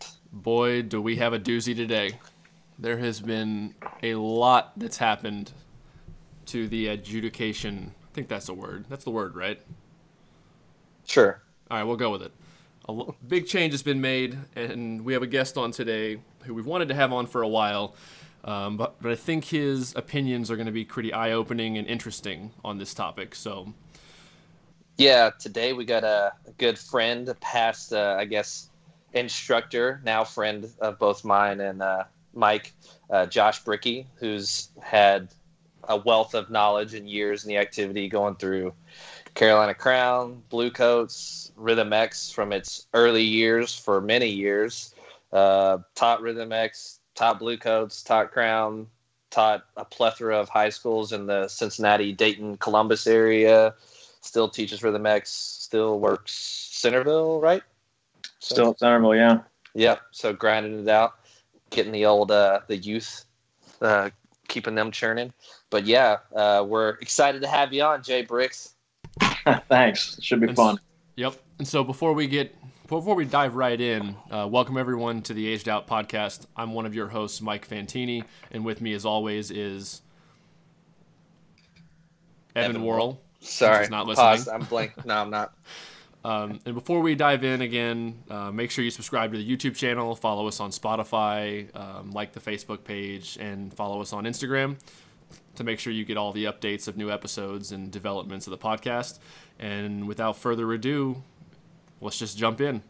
tonight. Boy, do we have a doozy today. There has been a lot that's happened to the adjudication. I think that's the word. That's the word, right? Sure. All right, we'll go with it. A l- big change has been made, and we have a guest on today who we've wanted to have on for a while. Um, but, but I think his opinions are going to be pretty eye opening and interesting on this topic. So, Yeah, today we got a, a good friend, past, uh, I guess, instructor, now friend of both mine and uh, Mike, uh, Josh Brickey, who's had a wealth of knowledge and years in the activity going through Carolina Crown, Bluecoats, Rhythm X from its early years for many years. Uh, taught Rhythm X, taught Bluecoats, taught Crown, taught a plethora of high schools in the Cincinnati, Dayton, Columbus area. Still teaches Rhythm X, still works Centerville, right? So- Still at Centerville, yeah. Yep. So grinding it out, getting the old uh, the youth, uh, keeping them churning. But yeah, uh, we're excited to have you on, Jay Bricks. Thanks. It should be And fun. Yep. And so before we get before we dive right in, uh, welcome everyone to the Aged Out podcast. I'm one of your hosts, Mike Fantini, and with me, as always, is Evan, Evan Worrell. Sorry, He's not Pause. listening. I'm blank. No, I'm not. Um, and before we dive in again, uh, make sure you subscribe to the YouTube channel, follow us on Spotify, um, like the Facebook page, and follow us on Instagram to make sure you get all the updates of new episodes and developments of the podcast. And without further ado, let's just jump in.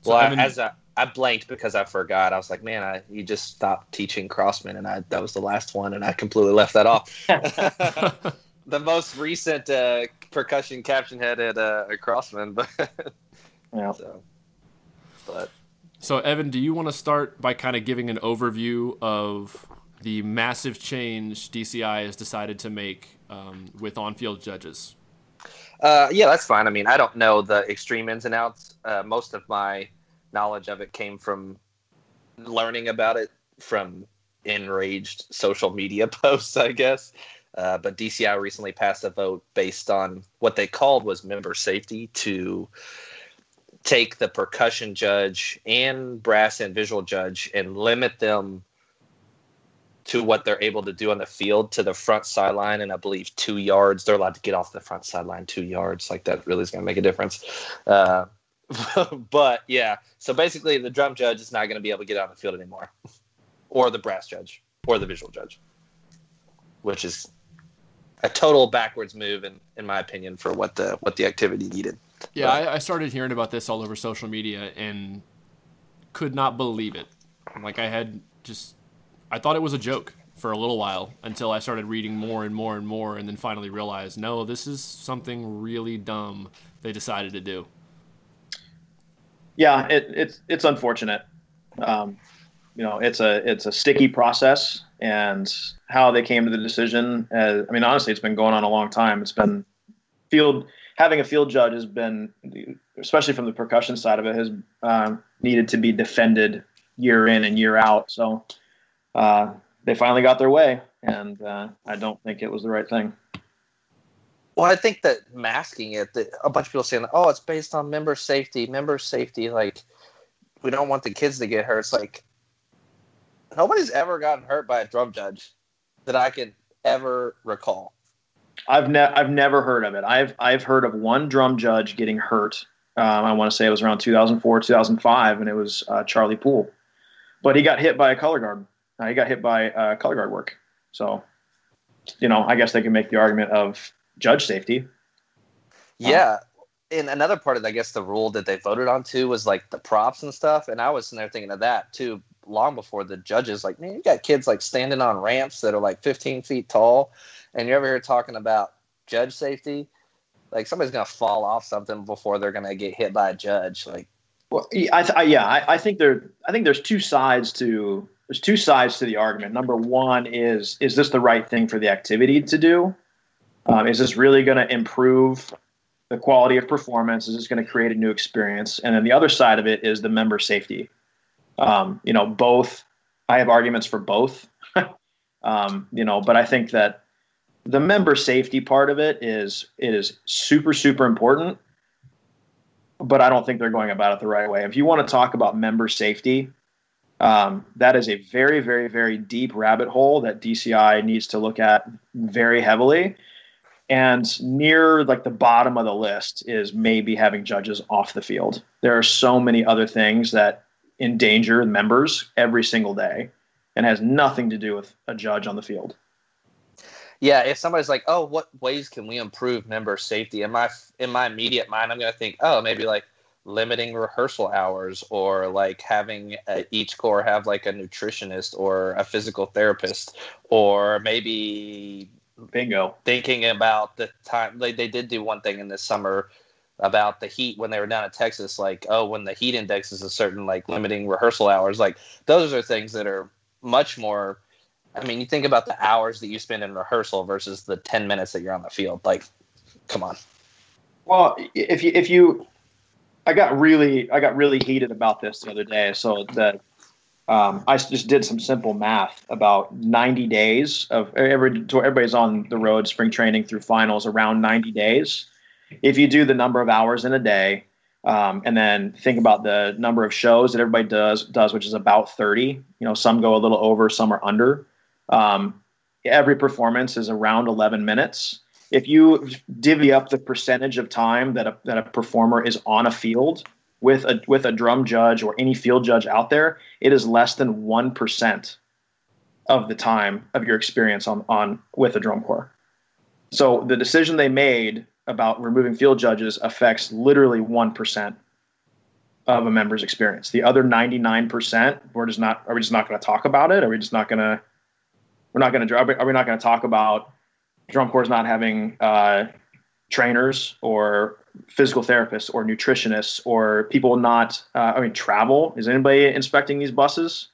So, well, Evan- I, as I, I blanked because I forgot. I was like, man, I you just stopped teaching Crossmen, and I that was the last one, and I completely left that off. the most recent uh, percussion caption head at uh, at Crossmen, but Yeah. so, but So, Evan, do you want to start by kind of giving an overview of the massive change DCI has decided to make um, with on-field judges? Uh, yeah, that's fine. I mean, I don't know the extreme ins and outs. Uh, most of my knowledge of it came from learning about it from enraged social media posts, I guess. Uh, but DCI recently passed a vote based on what they called was member safety to take the percussion judge and brass and visual judge and limit them to what they're able to do on the field to the front sideline and I believe two yards. They're allowed to get off the front sideline two yards. Like that really is going to make a difference. Uh, but yeah, so basically the drum judge is not going to be able to get on the field anymore, or the brass judge, or the visual judge, which is a total backwards move in, in my opinion for what the what the activity needed. Yeah, I, I started hearing about this all over social media and could not believe it. Like I had just, I thought it was a joke for a little while until I started reading more and more and more, and then finally realized, no, this is something really dumb they decided to do. Yeah, it, it's it's unfortunate. Um, you know, it's a it's a sticky process, and how they came to the decision. Uh, I mean, honestly, it's been going on a long time. It's been field having a field judge has been, especially from the percussion side of it, has um, needed to be defended year in and year out. So uh, they finally got their way, and uh, I don't think it was the right thing. Well, I think that masking it, that a bunch of people saying, "Oh, it's based on member safety, member safety." Like, we don't want the kids to get hurt. It's like nobody's ever gotten hurt by a drum judge that I can ever recall. I've ne- I've never heard of it. I've I've heard of one drum judge getting hurt. Um, I want to say it was around 2004, 2005, and it was uh, Charlie Poole. But he got hit by a color guard. Uh, he got hit by uh, color guard work. So, you know, I guess they can make the argument of judge safety. Yeah. And another part of, I guess, the rule that they voted on too was like the props and stuff. And I was sitting there thinking of that too, long before the judges. Like, man, you got kids like standing on ramps that are like 15 feet tall, and you're over here talking about judge safety. Like somebody's gonna fall off something before they're gonna get hit by a judge. Like, Well, I, th- I yeah, I, I think there. I think there's two sides to there's two sides to the argument. Number one is is this the right thing for the activity to do? Um, is this really going to improve the quality of performance? Is this going to create a new experience? And then the other side of it is the member safety. Um, you know, both. I have arguments for both. um, you know, but I think that the member safety part of it is it is super super important but I don't think they're going about it the right way. If you want to talk about member safety, um, that is a very, very, very deep rabbit hole that DCI needs to look at very heavily. And near like the bottom of the list is maybe having judges off the field. There are so many other things that endanger members every single day and has nothing to do with a judge on the field. Yeah, if somebody's like, "Oh, what ways can we improve member safety?" in my in my immediate mind, I'm going to think, "Oh, maybe like limiting rehearsal hours or like having a, each corps have like a nutritionist or a physical therapist or maybe bingo thinking about the time they, they did do one thing in this summer about the heat when they were down at texas like oh when the heat index is a certain like limiting rehearsal hours like those are things that are much more i mean you think about the hours that you spend in rehearsal versus the 10 minutes that you're on the field like come on well if you if you I got really I got really heated about this the other day. So that um, I just did some simple math about 90 days of every everybody's on the road spring training through finals around 90 days. If you do the number of hours in a day, um, and then think about the number of shows that everybody does does, which is about 30. You know, some go a little over, some are under. Um, every performance is around 11 minutes if you divvy up the percentage of time that a, that a performer is on a field with a with a drum judge or any field judge out there, it is less than one percent of the time of your experience on on with a drum corps. So the decision they made about removing field judges affects literally one percent of a member's experience. The other ninety nine percent, we're just not. Are we just not going to talk about it? Are we just not going to? We're not going to. Are we not going to talk about drum corps not having uh, trainers or physical therapists or nutritionists or people not uh, i mean travel is anybody inspecting these buses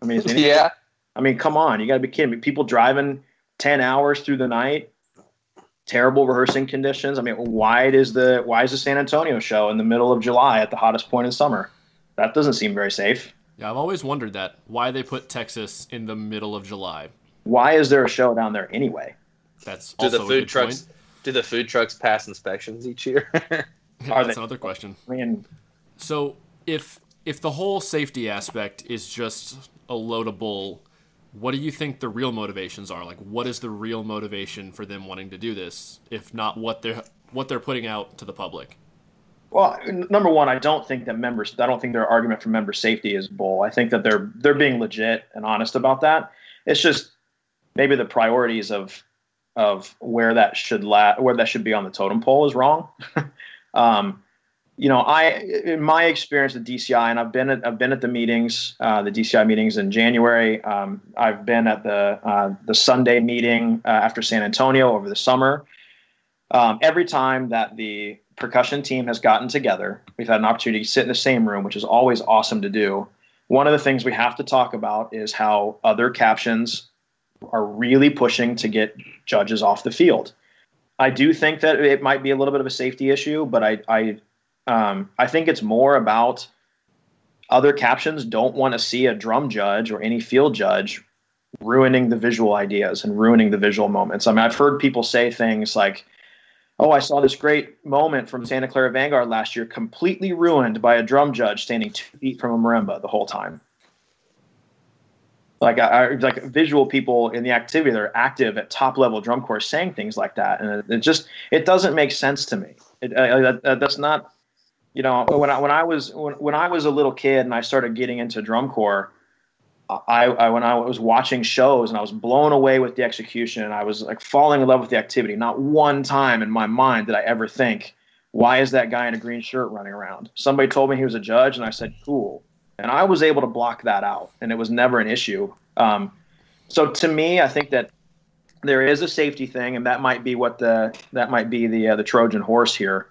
i mean yeah i mean come on you got to be kidding me people driving 10 hours through the night terrible rehearsing conditions i mean why is the why is the san antonio show in the middle of july at the hottest point in summer that doesn't seem very safe yeah i've always wondered that why they put texas in the middle of july why is there a show down there anyway that's do the food trucks point. do the food trucks pass inspections each year? That's another question. I mean, so if if the whole safety aspect is just a load of bull, what do you think the real motivations are? Like, what is the real motivation for them wanting to do this, if not what they're what they're putting out to the public? Well, number one, I don't think that members. I don't think their argument for member safety is bull. I think that they're they're being legit and honest about that. It's just maybe the priorities of of where that should la- where that should be on the totem pole is wrong. um, you know, I in my experience at DCI, and I've been at I've been at the meetings, uh, the DCI meetings in January. Um, I've been at the uh, the Sunday meeting uh, after San Antonio over the summer. Um, every time that the percussion team has gotten together, we've had an opportunity to sit in the same room, which is always awesome to do. One of the things we have to talk about is how other captions are really pushing to get judges off the field. I do think that it might be a little bit of a safety issue, but I I um, I think it's more about other captions don't want to see a drum judge or any field judge ruining the visual ideas and ruining the visual moments. I mean, I've heard people say things like, "Oh, I saw this great moment from Santa Clara Vanguard last year, completely ruined by a drum judge standing two feet from a marimba the whole time." like I, like visual people in the activity that are active at top level drum corps saying things like that, and it, it just it doesn't make sense to me. It, uh, uh, that's not, you know, when I when I was when, when I was a little kid and I started getting into drum corps, I, I when I was watching shows and I was blown away with the execution and I was like falling in love with the activity. Not one time in my mind did I ever think, why is that guy in a green shirt running around? Somebody told me he was a judge, and I said, cool and I was able to block that out, and it was never an issue. Um, so to me, I think that there is a safety thing, and that might be what the that might be the uh, the Trojan horse here.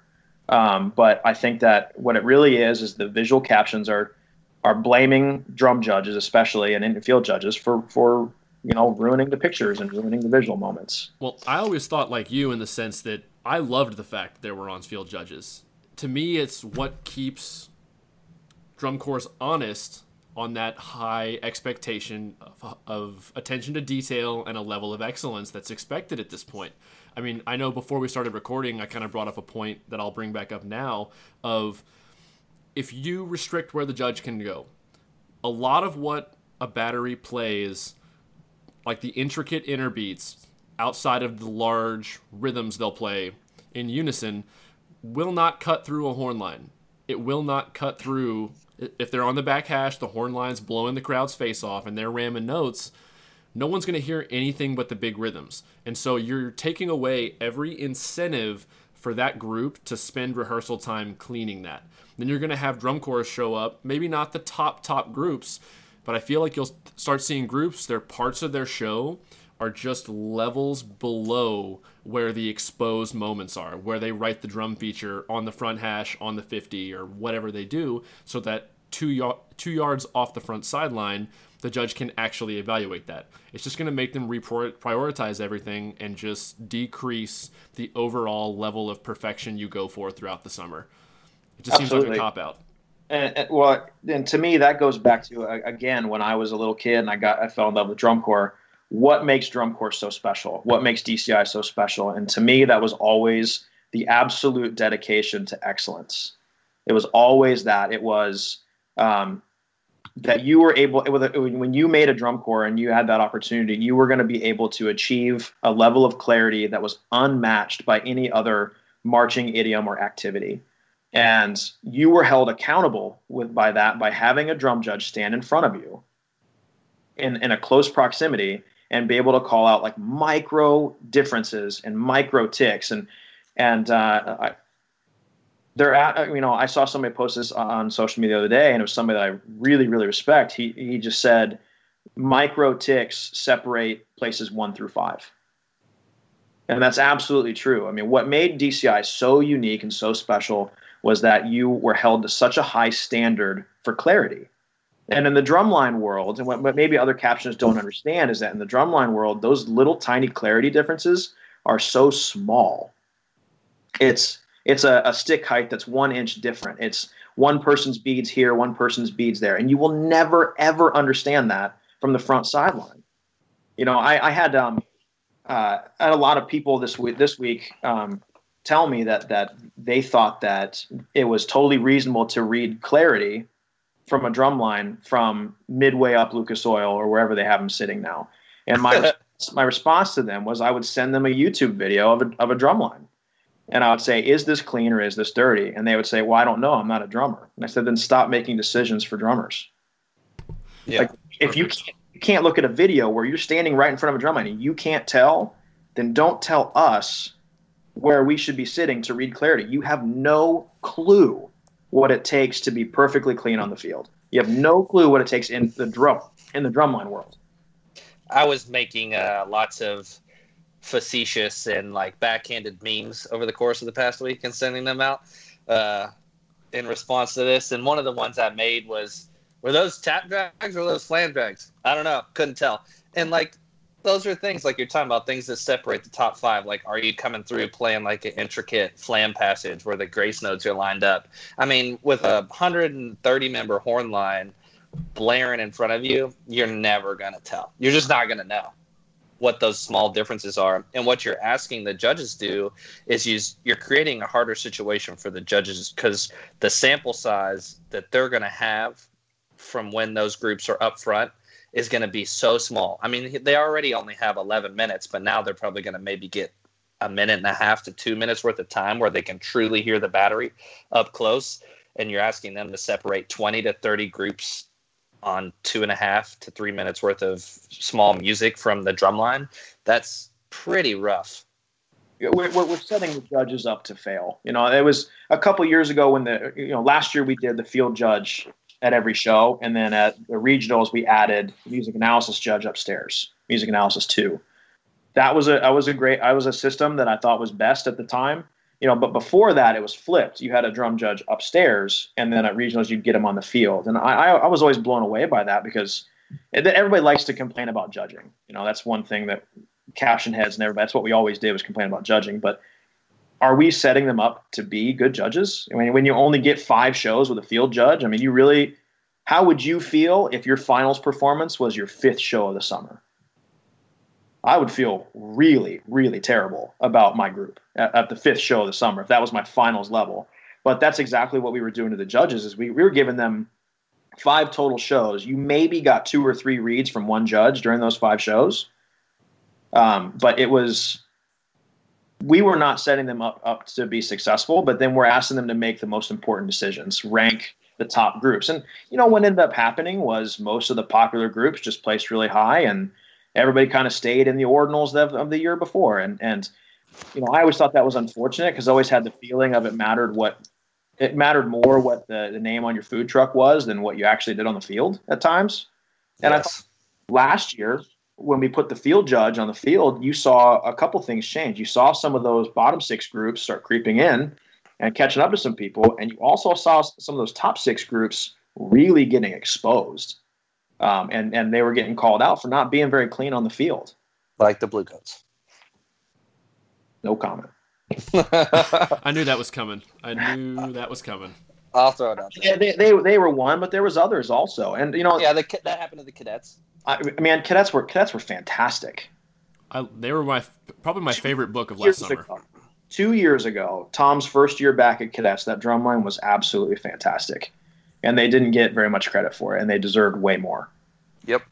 Um, but I think that what it really is is the visual captions are are blaming drum judges, especially and infield judges, for for you know ruining the pictures and ruining the visual moments. Well, I always thought like you in the sense that I loved the fact that there were on field judges. To me, it's what keeps drum corps honest on that high expectation of, of, attention to detail and a level of excellence that's expected at this point. I mean, I know before we started recording, I kind of brought up a point that I'll bring back up now of if you restrict where the judge can go, a lot of what a battery plays, like the intricate inner beats outside of the large rhythms they'll play in unison, will not cut through a horn line. It will not cut through if they're on the back hash, the horn line's blowing the crowd's face off, and they're ramming notes no one's going to hear anything but the big rhythms. And so you're taking away every incentive for that group to spend rehearsal time cleaning that. Then you're going to have drum corps show up, maybe not the top, top groups, but I feel like you'll start seeing groups, their parts of their show are just levels below where the exposed moments are, where they write the drum feature on the front hash, on the 50, or whatever they do, so that two, y- two yards off the front sideline, the judge can actually evaluate that. It's just going to make them reprioritize everything and just decrease the overall level of perfection you go for throughout the summer. It just Absolutely. seems like a cop out. And, and, well, and to me, that goes back to uh, again when I was a little kid and I got I fell in love with drum corps. What makes drum corps so special? What makes DCI so special? And to me, that was always the absolute dedication to excellence. It was always that. It was um, that you were able when you made a drum corps and you had that opportunity you were going to be able to achieve a level of clarity that was unmatched by any other marching idiom or activity. And you were held accountable with by that by having a drum judge stand in front of you in, in a close proximity and be able to call out like micro differences and micro ticks. And and uh, they're at, uh, you know, I saw somebody post this on social media the other day, and it was somebody that I really, really respect. He he just said, micro ticks separate places one through five, and that's absolutely true. I mean, what made DCI so unique and so special was that you were held to such a high standard for clarity. And in the drumline world, and what, what maybe other captioners don't understand is that in the drumline world, those little tiny clarity differences are so small. It's it's a, a stick height that's one inch different. It's one person's beads here, one person's beads there, and you will never ever understand that from the front sideline. You know, I, I had um, uh, I had a lot of people this week this week um, tell me that that they thought that it was totally reasonable to read clarity from a drum line from midway up Lucas Oil or wherever they have them sitting now. And my my response to them was I would send them a YouTube video of a, of a drum line and I would say, "Is this clean or is this dirty?" And they would say, "Well, I don't know. I'm not a drummer." And I said, "Then stop making decisions for drummers." Yeah. Like, if you can't, you can't look at a video where you're standing right in front of a drum line and you can't tell, then don't tell us where we should be sitting to read clarity. You have no clue what it takes to be perfectly clean on the field. You have no clue what it takes in the drum in the drumline world. I was making uh, lots of facetious and like backhanded memes over the course of the past week and sending them out uh, in response to this. And one of the ones I made was were those tap drags or those flam drags? I don't know, couldn't tell. And like those are things like you're talking about things that separate the top five. Like, are you coming through playing like an intricate flam passage where the grace notes are lined up? I mean, with a 130 member horn line blaring in front of you, you're never gonna tell. You're just not gonna know what those small differences are. And what you're asking the judges do is you, you're creating a harder situation for the judges because the sample size that they're going to have from when those groups are up front is going to be so small. I mean, they already only have 11 minutes, but now they're probably going to maybe get a minute and a half to two minutes worth of time where they can truly hear the battery up close. And you're asking them to separate 20 to 30 groups on two and a half to three minutes worth of small music from the drum line, that's pretty rough. We're, we're setting the judges up to fail. You know, it was a couple years ago when the, you know, last year we did the field judge at every show. And then at the regionals, we added music analysis judge upstairs, music analysis two. That was a, I was a great, I was a system that I thought was best at the time you know, but before that, it was flipped. You had a drum judge upstairs, and then at regionals, you'd get him on the field. And I, I was always blown away by that because everybody likes to complain about judging. You know, that's one thing that caption heads and everybody, that's what we always did was complain about judging. But are we setting them up to be good judges? I mean, when you only get five shows with a field judge, I mean, you really, how would you feel if your finals performance was your fifth show of the summer? I would feel really, really terrible about my group at, at, the fifth show of the summer if that was my finals level. But that's exactly what we were doing to the judges is we, we were giving them five total shows. You maybe got two or three reads from one judge during those five shows. Um, but it was we were not setting them up, up to be successful, but then we're asking them to make the most important decisions, rank the top groups. And you know what ended up happening was most of the popular groups just placed really high and everybody kind of stayed in the ordinals of, of the year before. And and you know, I always thought that was unfortunate because I always had the feeling of it mattered what it mattered more what the, the name on your food truck was than what you actually did on the field at times. And yes. I thought last year when we put the field judge on the field, you saw a couple things change. You saw some of those bottom six groups start creeping in and catching up to some people, and you also saw some of those top six groups really getting exposed, um, and and they were getting called out for not being very clean on the field, like the Bluecoats. No comment. I knew that was coming. I knew that was coming. I'll throw it out. There. Yeah, they, they, they were one, but there was others also, and you know. Yeah, the, that happened to the cadets. I, mean, cadets were cadets were fantastic. I, they were my probably my favorite book of last summer. Ago, two years ago, Tom's first year back at cadets, that drumline was absolutely fantastic, and they didn't get very much credit for it, and they deserved way more. Yep.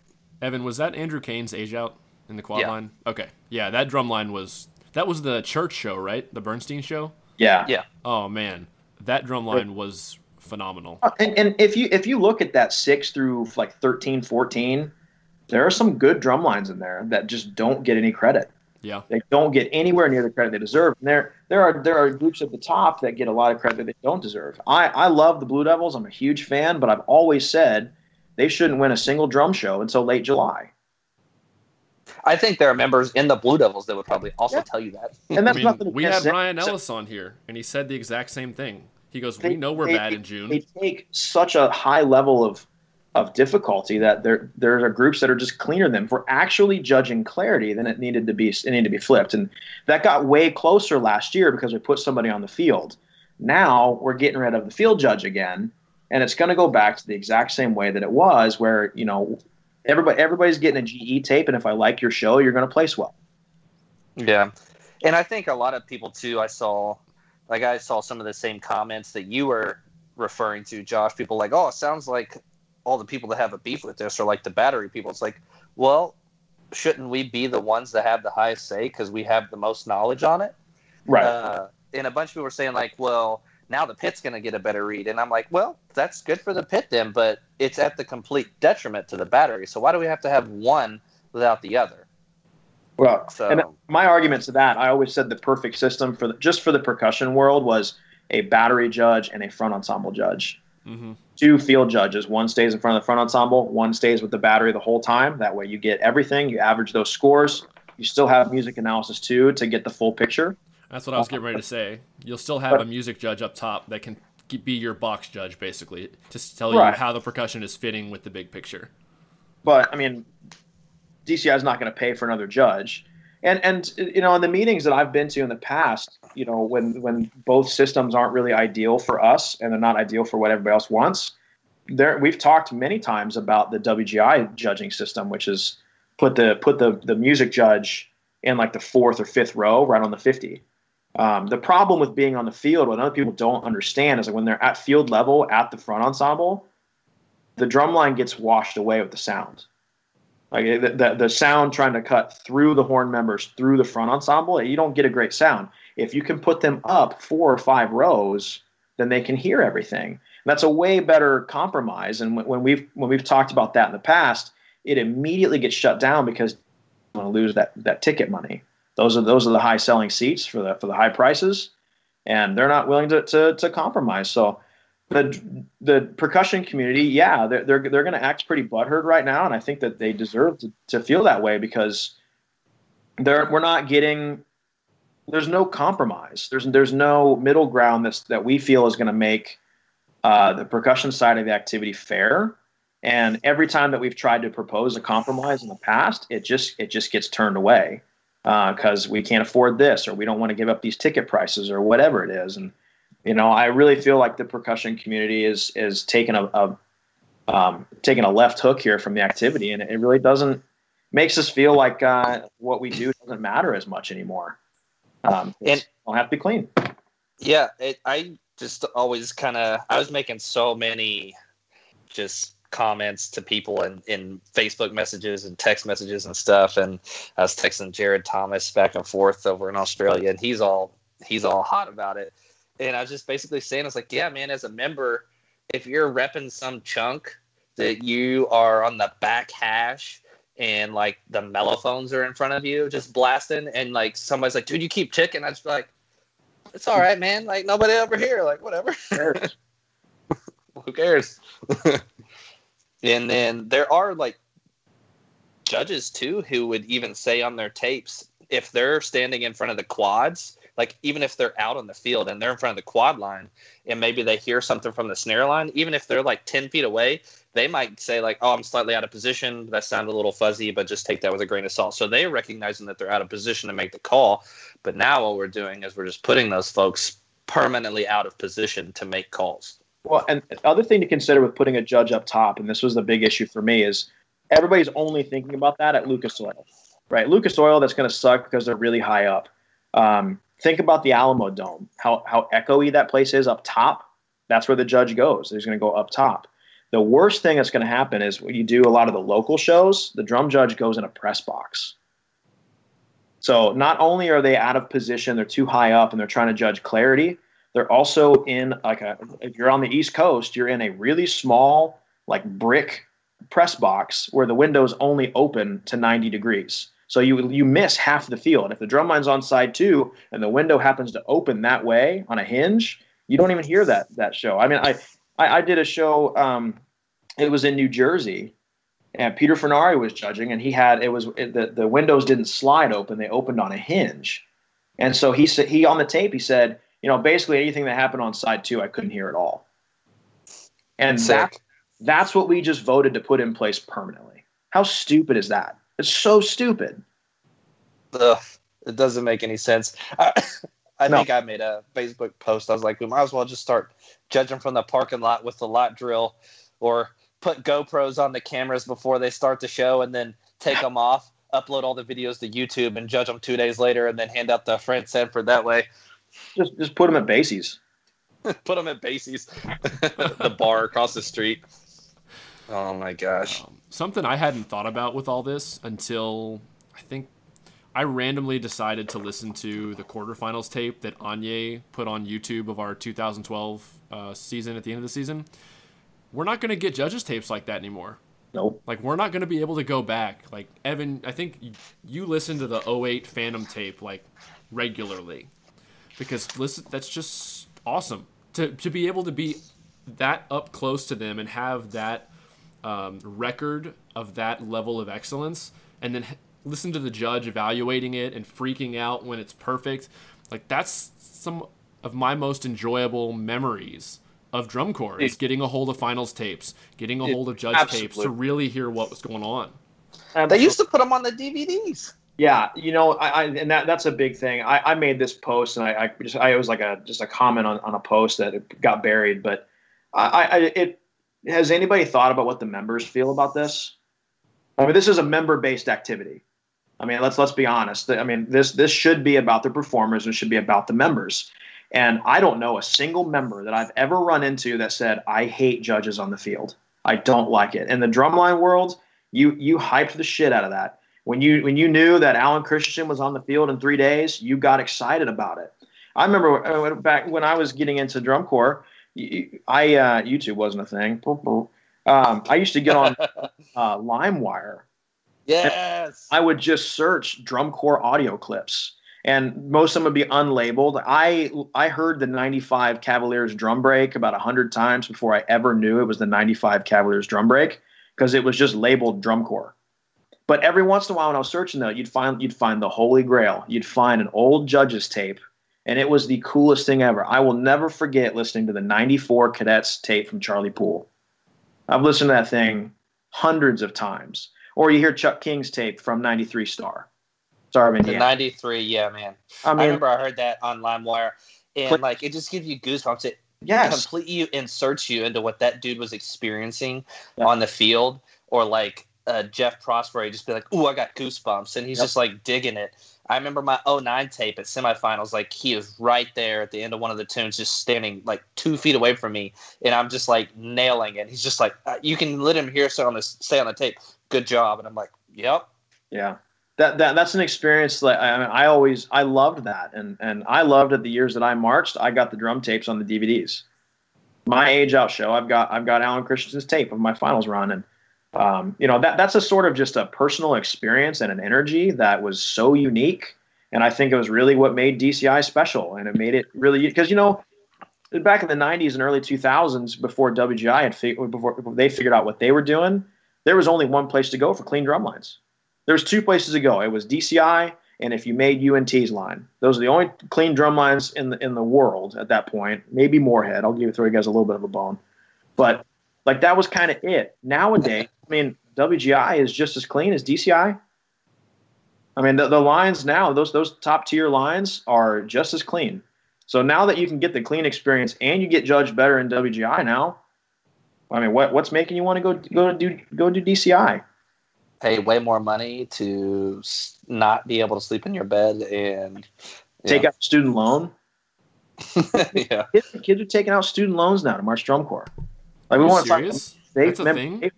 Evan, was that Andrew Kane's age out in the quad yeah. line? Okay, yeah, that drum line was that was the church show, right? The Bernstein show. Yeah. Yeah. Oh man, that drum line was phenomenal. Uh, and, and if you if you look at that six through like 13, 14, there are some good drum lines in there that just don't get any credit. Yeah. They don't get anywhere near the credit they deserve. And there there are there are groups at the top that get a lot of credit that they don't deserve. I, I love the Blue Devils. I'm a huge fan, but I've always said they shouldn't win a single drum show until late July. I think there are members in the Blue Devils that would probably also yeah. tell you that. And that's I mean, nothing. We had Ryan Ellis on here, and he said the exact same thing. He goes, they, "We know we're they, bad in June." They take such a high level of of difficulty that there there are groups that are just cleaner than for actually judging clarity than it needed to be it needed to be flipped. And that got way closer last year because we put somebody on the field. Now we're getting rid of the field judge again and it's going to go back to the exact same way that it was where you know everybody everybody's getting a GE tape and if I like your show you're going to place well yeah. And I think a lot of people too I saw like I saw some of the same comments that you were referring to Josh people like oh it sounds like all the people that have a beef with this are like the battery people. It's like, well, shouldn't we be the ones that have the highest say because we have the most knowledge on it? Right. Uh, and a bunch of people were saying like, well, now the pit's going to get a better read, and I'm like, well, that's good for the pit then, but it's at the complete detriment to the battery. So why do we have to have one without the other? Well, so, and my argument to that, I always said the perfect system for the, just for the percussion world was a battery judge and a front ensemble judge. Mm-hmm. Two field judges. One stays in front of the front ensemble. One stays with the battery the whole time. That way, you get everything. You average those scores. You still have music analysis too to get the full picture. That's what I was getting ready to say. You'll still have a music judge up top that can be your box judge, basically, to tell right. you how the percussion is fitting with the big picture. But I mean, DCI is not going to pay for another judge and and you know in the meetings that I've been to in the past, you know when when both systems aren't really ideal for us and they're not ideal for what everybody else wants, there we've talked many times about the WGI judging system, which is put the put the the music judge in like the fourth or fifth row, right on the fifty. Um, the problem with being on the field, what other people don't understand, is that when they're at field level at the front ensemble, the drum line gets washed away with the sound. Like the, the, the sound trying to cut through the horn members through the front ensemble, you don't get a great sound. If you can put them up four or five rows, then they can hear everything. And that's a way better compromise. And when, when we've when we've talked about that in the past, it immediately gets shut down because you want to lose that that ticket money. Those are those are the high selling seats for the for the high prices, and they're not willing to to, to compromise. So the the percussion community, yeah, they're they're, they're going to act pretty butthurt right now, and I think that they deserve to, to feel that way because they're we're not getting. There's no compromise. There's there's no middle ground that's that we feel is going to make uh, the percussion side of the activity fair. And every time that we've tried to propose a compromise in the past, it just it just gets turned away because uh, we can't afford this or we don't want to give up these ticket prices or whatever it is. And you know, I really feel like the percussion community is is taking a, a um, taking a left hook here from the activity, and it really doesn't makes us feel like uh, what we do doesn't matter as much anymore. Um, And- don't have to be clean. Yeah, it, I just always kind of I was making so many just comments to people in, in Facebook messages and text messages and stuff, and I was texting Jared Thomas back and forth over in Australia, and he's all he's all hot about it, and I was just basically saying, I was like, yeah, man, as a member, if you're repping some chunk that you are on the back hash. And like the mellophones are in front of you, just blasting, and like somebody's like, "Dude, you keep ticking." I just be like, it's all right, man. Like nobody over here. Like whatever. Who cares? and then there are like judges too who would even say on their tapes if they're standing in front of the quads, like even if they're out on the field and they're in front of the quad line, and maybe they hear something from the snare line, even if they're like ten feet away, they might say like, "Oh, I'm slightly out of position. That sounded a little fuzzy, but just take that with a grain of salt." So they're recognizing that they're out of position to make the call. But now what we're doing is we're just putting those folks permanently out of position to make calls. Well, and the other thing to consider with putting a judge up top, and this was the big issue for me, is everybody's only thinking about that at Lucas Oil, right? Lucas Oil, that's going to suck because they're really high up. Um, think about the Alamodome, how how echoey that place is up top. That's where the judge goes. He's going to go up top. The worst thing that's going to happen is when you do a lot of the local shows, the drum judge goes in a press box. So not only are they out of position, they're too high up, and they're trying to judge clarity. They're also in like a. If you're on the East Coast, you're in a really small, like brick press box where the windows only open to 90 degrees. So you you miss half the field. If the drum line's on side two and the window happens to open that way on a hinge, you don't even hear that that show. I mean, I I, I did a show. Um, it was in New Jersey, and Peter Fernari was judging, and he had it was it, the the windows didn't slide open; they opened on a hinge. And so he said he on the tape he said, you know, basically anything that happened on side two, I couldn't hear at all. And that that's what we just voted to put in place permanently. How stupid is that? It's so stupid. Ugh, it doesn't make any sense. I, I No. think I made a Facebook post. I was like, we might as well just start judging from the parking lot with the lot drill, or put GoPros on the cameras before they start the show, and then take them off, upload all the videos to YouTube, and judge them two days later, and then hand out the Frank Sanford that way. Just just put them at Basie's. Put them at Basie's, the bar across the street. Oh my gosh. Um, something I hadn't thought about with all this until I think I randomly decided to listen to the quarterfinals tape that Anye put on YouTube of our 2012 uh, season at the end of the season. We're not going to get judges tapes like that anymore. Nope. Like we're not going to be able to go back. Like Evan, I think y- you listen to the 08 Phantom tape like regularly because listen, that's just awesome to to be able to be that up close to them and have that um, record of that level of excellence, and then listen to the judge evaluating it and freaking out when it's perfect. Like that's some of my most enjoyable memories of drum corps is getting a hold of finals tapes, getting a Dude, hold of judge tapes to really hear what was going on. They used to put them on the DVDs. Yeah, you know, I, I and that that's a big thing. I, I made this post and I, I just I it was like a just a comment on, on a post that it got buried, but I, I it has anybody thought about what the members feel about this? I mean, this is a member based activity. I mean, let's let's be honest. I mean, this this should be about the performers. It should be about the members. And I don't know a single member that I've ever run into that said I hate judges on the field. I don't like it. In the drumline world, you you hyped the shit out of that. When you when you knew that Alan Christensen was on the field in three days, you got excited about it. I remember uh, back when I was getting into drum corps, I uh, YouTube wasn't a thing. Um, I used to get on uh, LimeWire Yes. I would just search drum corps audio clips, and most of them would be unlabeled. I I heard the '95 Cavaliers drum break about hundred times before I ever knew it was the '95 Cavaliers drum break because it was just labeled drum corps. But every once in a while, when I was searching though, you'd find you'd find the Holy Grail. You'd find an old judges tape, and it was the coolest thing ever. I will never forget listening to the '94 Cadets tape from Charlie Poole. I've listened to that thing hundreds of times. Or you hear Chuck King's tape from '93 Star. Sorry, The Indiana. 93, yeah, man. I I, remember I heard that on LimeWire, and like it just gives you goosebumps. It yes, completely inserts you into what that dude was experiencing Yeah. on the field, or like uh, Jeff Prosper just be like, "Ooh, I got goosebumps," and he's yep. just like digging it. I remember my 09 tape at semifinals. Like he is right there at the end of one of the tunes, just standing like two feet away from me, and I'm just like nailing it. He's just like, uh, "You can let him hear stay on the stay on the tape. Good job." And I'm like, "Yep." Yeah, that, that that's an experience that I, mean, I always I loved that, and and I loved it the years that I marched. I got the drum tapes on the DVDs. My age out show, I've got I've got Alan Christiansen's tape of my finals run, and um, you know that that's a sort of just a personal experience and an energy that was so unique. And i think it was really what made dci special. And it made it really because you know back in the 90s and early 2000s before wgi had before they figured out what they were doing there was only one place to go for clean drum lines. There was two places to go. It was dci and if you made unt's line. Those are the only clean drum lines in the in the world at that point maybe moorhead. I'll give throw you guys a little bit of a bone. But like that was kind of it. Nowadays I mean, WGI is just as clean as DCI. I mean, the, the lines now, those those top tier lines are just as clean. So now that you can get the clean experience and you get judged better in WGI now, I mean, what what's making you want to go go do go do DCI? Pay way more money to not be able to sleep in your bed and take know. out student loan. yeah, kids, kids, are taking out student loans now to march drum corps. Like we want to talk. That's a thing.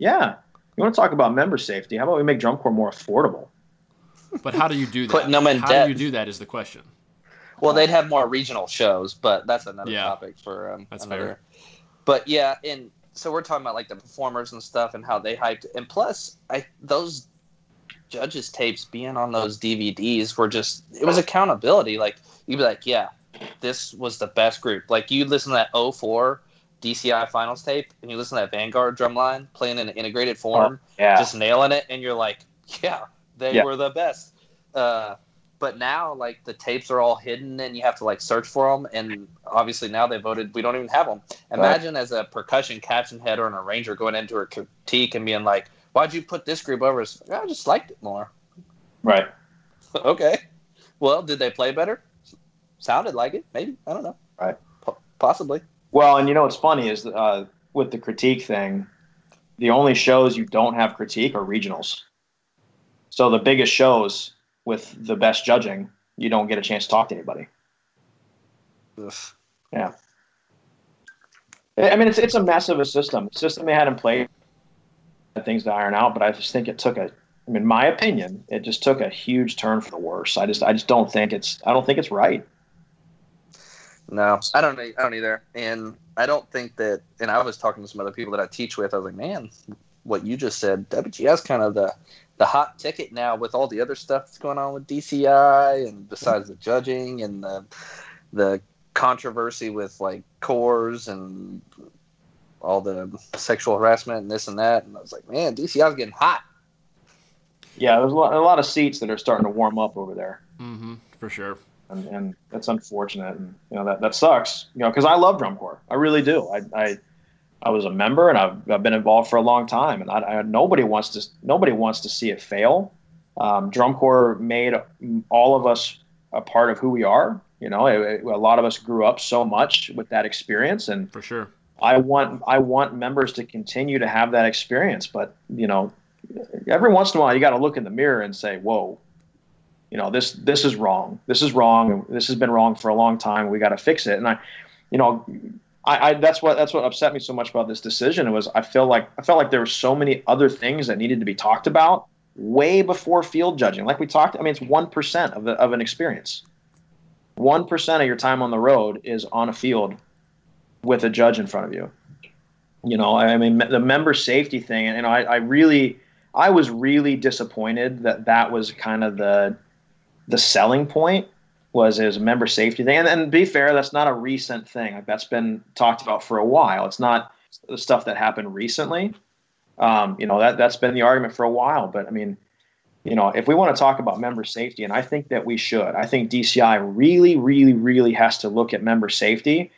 Yeah. You want to talk about member safety? How about we make drum corps more affordable? But how do you do that? Putting them in how debt. do you do that is the question. Well, they'd have more regional shows, but that's another yeah, topic for um, that's another. Fair. But yeah, and so we're talking about like the performers and stuff and how they hyped, and plus, I those judges tapes being on those DVDs were just it was accountability. Like you'd be like, yeah, this was the best group. Like you listen to that 04 DCI finals tape and you listen to that Vanguard drum line playing in an integrated form, oh, yeah. just nailing it, and you're like, yeah, they yeah. were the best. Uh, but now, like the tapes are all hidden, and you have to like search for them. And obviously, now they voted we don't even have them. Imagine right. as a percussion caption head or an arranger going into a critique and being like, "Why'd you put this group over?" Us? I just liked it more. Right. okay. Well, did they play better? Sounded like it. Maybe I don't know. Right. P- possibly. Well, and you know what's funny is uh, with the critique thing, the only shows you don't have critique are regionals. So the biggest shows with the best judging, you don't get a chance to talk to anybody. Ugh. Yeah. I mean, it's it's a mess of a system. The system they had in place, things to iron out, but I just think it took a. I mean, my opinion, it just took a huge turn for the worse. I just I just don't think it's I don't think it's right. No, I don't. I don't either. And I don't think that. And I was talking to some other people that I teach with. I was like, man, what you just said, WGS kind of the the hot ticket now with all the other stuff that's going on with DCI, and besides the judging and the the controversy with like corps and all the sexual harassment and this and that. And I was like, man, DCI is getting hot. Yeah, there's a lot, a lot of seats that are starting to warm up over there. Mm-hmm, for sure and, and that's unfortunate. And you know that that sucks. You know, because I love drum corps, I really do. I, I I was a member, and I've, I've been involved for a long time, and I, I, nobody wants to nobody wants to see it fail. Um, drum corps made all of us a part of who we are. You know, it, it, a lot of us grew up so much with that experience, and for sure, I want I want members to continue to have that experience. But you know, every once in a while, you got to look in the mirror and say, "Whoa, you know this this is wrong this is wrong this has been wrong for a long time we got to fix it and i you know I, I, that's what that's what upset me so much about this decision was I feel like I felt like there were so many other things that needed to be talked about way before field judging. Like we talked, I mean, it's one percent of the, of an experience. One percent of your time on the road is on a field with a judge in front of you. You know, I mean, the member safety thing, and you know, I, I really, I was really disappointed that that was kind of the the selling point was is a member safety thing. And, and be fair, that's not a recent thing. Like that's been talked about for a while. It's not the stuff that happened recently. Um, you know that that's been the argument for a while. But I mean, you know, if we want to talk about member safety, and I think that we should, I think DCI really, really, really has to look at member safety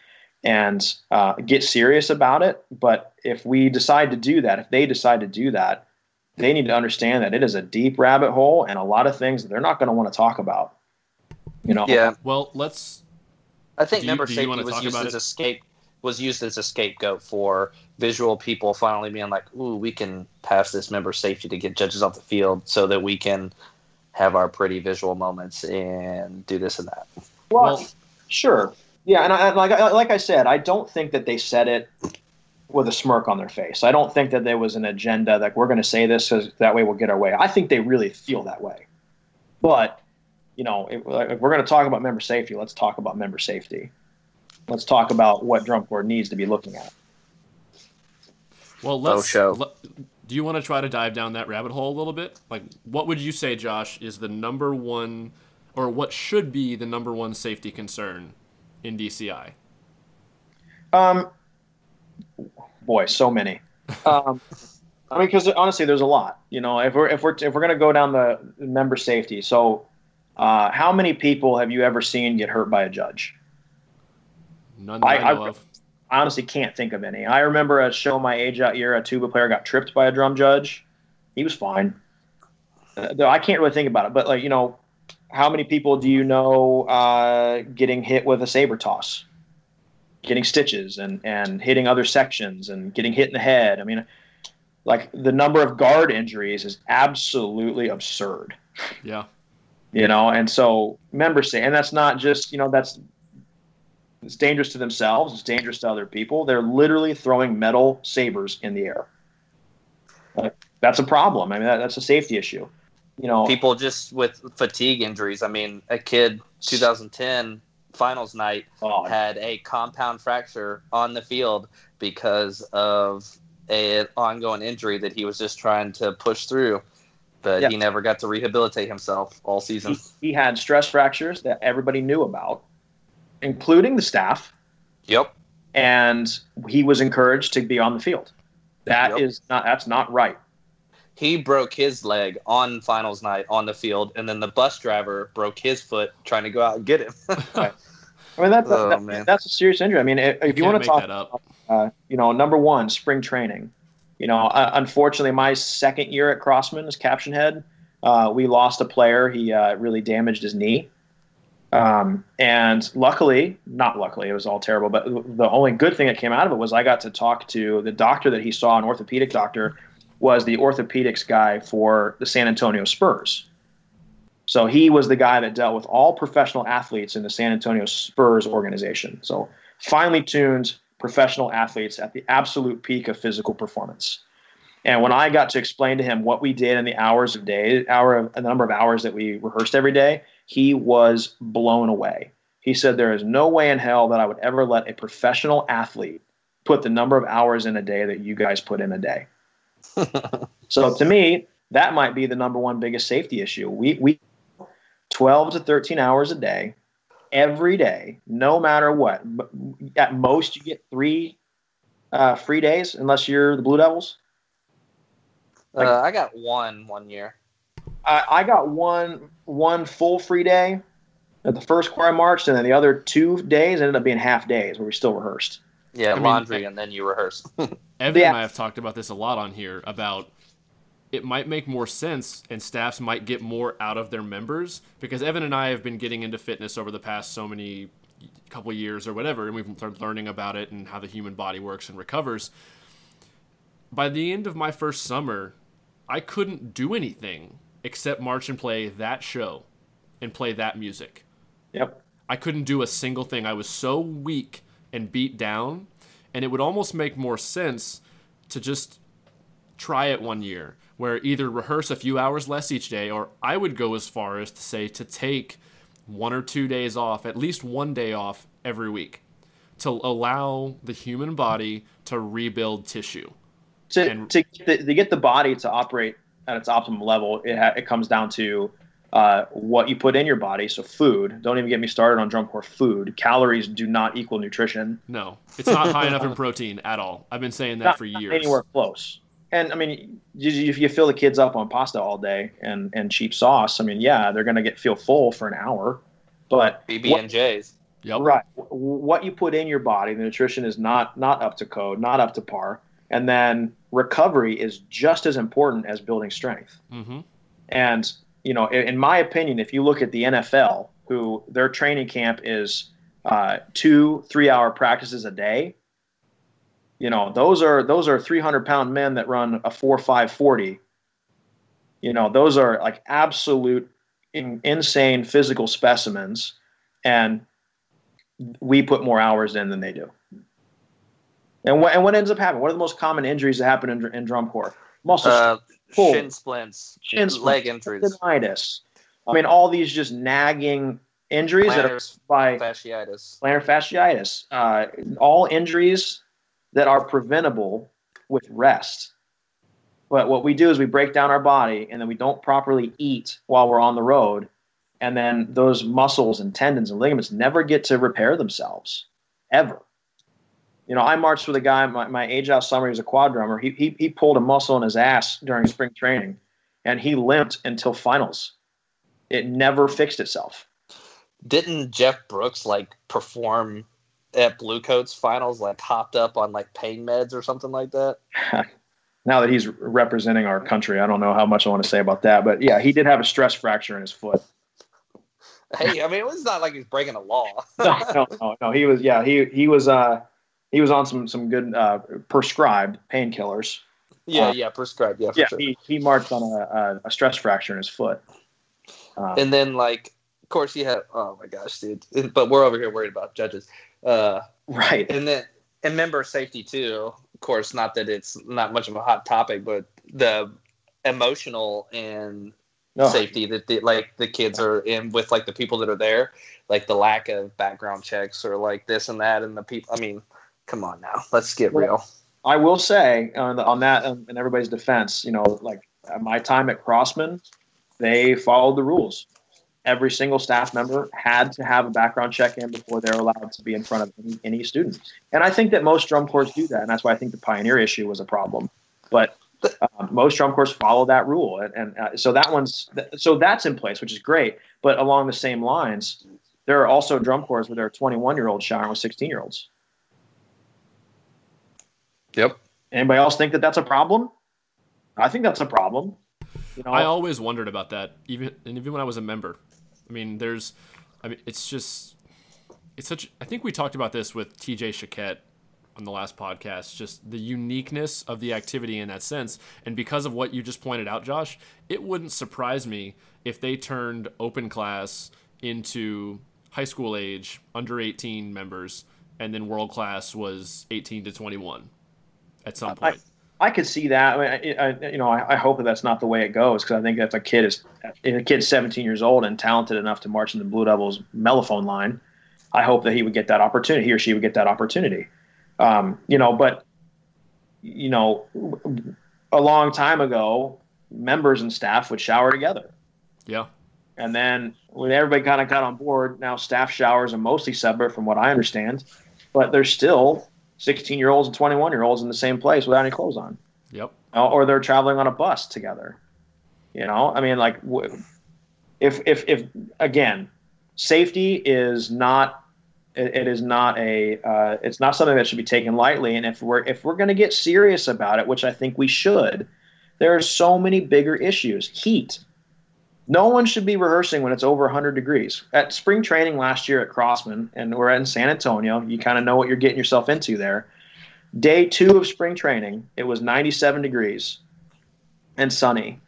and uh, get serious about it. But if we decide to do that, if they decide to do that, they need to understand that it is a deep rabbit hole and a lot of things that they're not going to want to talk about. You know. Yeah. Well, let's. I think member safety was used as a scape. was used as a scapegoat for visual people finally being like, "Ooh, we can pass this member safety to get judges off the field so that we can have our pretty visual moments and do this and that." Well, well sure, yeah, and I, like like I said, I don't think that they said it with a smirk on their face. I don't think that there was an agenda that we're going to say this because that way we'll get our way. I think they really feel that way. But you know, if, if we're going to talk about member safety, let's talk about member safety. Let's talk about what drum corps needs to be looking at. Well, let's. show. Let, do you want to try to dive down that rabbit hole a little bit? Like, what would you say, Josh, is the number one, or what should be the number one safety concern in DCI? Um, boy, so many. Um, I mean, because honestly, there's a lot. You know, if we're if we're if we're gonna go down the member safety, so uh, how many people have you ever seen get hurt by a judge? None I, I, I, honestly can't think of any. I remember a show my age out year, a tuba player got tripped by a drum judge. He was fine. Uh, I can't really think about it, but like you know, how many people do you know uh, getting hit with a saber toss, getting stitches and and hitting other sections and getting hit in the head? I mean, like the number of guard injuries is absolutely absurd. Yeah. You know, and so members say, and that's not just you know that's it's dangerous to themselves. It's dangerous to other people. They're literally throwing metal sabers in the air. that's a problem. I mean, that, that's a safety issue. You know, people just with fatigue injuries. I mean, a kid 2010 finals night oh, had a compound fracture on the field because of an ongoing injury that he was just trying to push through but yeah. he never got to rehabilitate himself all season. He, he, had stress fractures that everybody knew about, including the staff. Yep. And he was encouraged to be on the field. That yep. is not that's not right. He broke his leg on finals night on the field, and then the bus driver broke his foot trying to go out and get him. I mean that's oh, a, that, that's a serious injury. I mean, if, if you, you want to talk, about, uh, you know, number one, spring training. You know, uh, unfortunately, my second year at Crossmen as caption head, uh, we lost a player. He uh, really damaged his knee. Um, and luckily, not luckily, it was all terrible. But the only good thing that came out of it was I got to talk to the doctor that he saw, an orthopedic doctor, was the orthopedics guy for the San Antonio Spurs. So he was the guy that dealt with all professional athletes in the San Antonio Spurs organization. So finely tuned professional athletes at the absolute peak of physical performance. And when I got to explain to him what we did in the hours of day, hour of, the number of hours that we rehearsed every day, he was blown away. He said, There is no way in hell that I would ever let a professional athlete put the number of hours in a day that you guys put in a day. so to me, that might be the number one biggest safety issue. We, we 12 to 13 hours a day, every day, no matter what. At most, you get three uh, free days, unless you're the Blue Devils. Like, uh, I got one one year. I, I got one one full free day at the first choir I marched, and then the other two days ended up being half days where we still rehearsed. Yeah, I laundry, mean, and then you rehearse. Evan yeah. and I have talked about this a lot on here about it might make more sense and staffs might get more out of their members because Evan and I have been getting into fitness over the past so many couple years or whatever and we've been learning about it and how the human body works and recovers. By the end of my first summer, I couldn't do anything except march and play that show and play that music. Yep. I couldn't do a single thing. I was so weak and beat down, and it would almost make more sense to just try it one year where either rehearse a few hours less each day, or I would go as far as to say to take one or two days off, at least one day off every week, to allow the human body to rebuild tissue. To, and, to, get the, to get the body to operate at its optimum level, it, ha- it comes down to uh, what you put in your body. So food. Don't even get me started on drum corps food. Calories do not equal nutrition. No, it's not high enough in protein at all. I've been saying that not, for years. anywhere close. And I mean, if you fill the kids up on pasta all day and, and cheap sauce, I mean, yeah, they're going to get feel full for an hour. But BB and J's. Yep. Right. What you put in your body, the nutrition is not not up to code, not up to par. And then recovery is just as important as building strength. Mm-hmm. And you know, in, in, my opinion, if you look at the NFL, who their training camp is uh, two three hour practices a day, You know, those are those are 300 pound men that run a four five forty. You know, those are like absolute in, insane physical specimens, and we put more hours in than they do. And what and what ends up happening? What are the most common injuries that happen in, in drum corps? Muscle Uh, pull, shin splints, shin leg splints, injuries, tendinitis. I mean, all these just nagging injuries that are by fasciitis. plantar fasciitis. Uh, all injuries that are preventable with rest. But what we do is we break down our body and then we don't properly eat while we're on the road. And then those muscles and tendons and ligaments never get to repair themselves, ever. You know, I marched with a guy, my, my age out summer, he was a quad drummer. He, he, he pulled a muscle in his ass during spring training and he limped until finals. It never fixed itself. Didn't Jeff Brooks like perform at Blue Coats finals, like hopped up on like pain meds or something like that? now that he's representing our country, I don't know how much I want to say about that. But yeah, he did have a stress fracture in his foot. Hey, I mean, it was not like he's breaking a law. no, no, no, no. He was yeah, he he was uh he was on some some good uh prescribed painkillers. yeah, Uh, yeah, prescribed. Yeah, Yeah, sure. he he marched on a, a, a stress fracture in his foot. Uh, and then like, of course, you have. Oh my gosh, dude! But we're over here worried about judges. Uh, right. and then and member safety too. Of course, not that it's not much of a hot topic, but the emotional and No, safety that the, like the kids are in with like the people that are there, like the lack of background checks or like this and that, and the people. I mean, come on now, let's get Well, real. I will say on, the, on that um, in everybody's defense, you know, like my time at Crossmen, they followed the rules. Every single staff member had to have a background check in before they're allowed to be in front of any, any student. And I think that most drum corps do that, and that's why I think the pioneer issue was a problem. But um, most drum corps follow that rule, and, and uh, so that one's so that's in place, which is great. But along the same lines, there are also drum corps where there are 21 year olds showering with 16 year olds. Yep. Anybody else think that that's a problem? I think that's a problem. You know, I always wondered about that, even and even when I was a member. I mean, there's, I mean, it's just, it's such. I think we talked about this with T.J. Chaquette on the last podcast. Just the uniqueness of the activity in that sense, and because of what you just pointed out, Josh, it wouldn't surprise me if they turned open class into high school age, under 18 members, and then world class was 18 to 21 at some point. I could see that. I mean, I, I, you know, I, I hope that that's not the way it goes because I think if a kid is if a kid's 17 years old and talented enough to march in the Blue Devils mellophone line, I hope that he would get that opportunity. He or she would get that opportunity. Um, you know, but you know, a long time ago, members and staff would shower together. yeah. And then when everybody kind of got on board, now staff showers are mostly separate from what I understand, but there's still 16 year olds and 21 year olds in the same place without any clothes on, Yep. Uh, or they're traveling on a bus together. You know, I mean, like, if if if again, safety is not it, it is not a uh, it's not something that should be taken lightly. And if we're if we're going to get serious about it, which I think we should, there are so many bigger issues. Heat. No one should be rehearsing when it's over 100 degrees. At spring training last year at Crossmen, and we're in San Antonio, you kind of know what you're getting yourself into there. Day two of spring training, it was 97 degrees and sunny.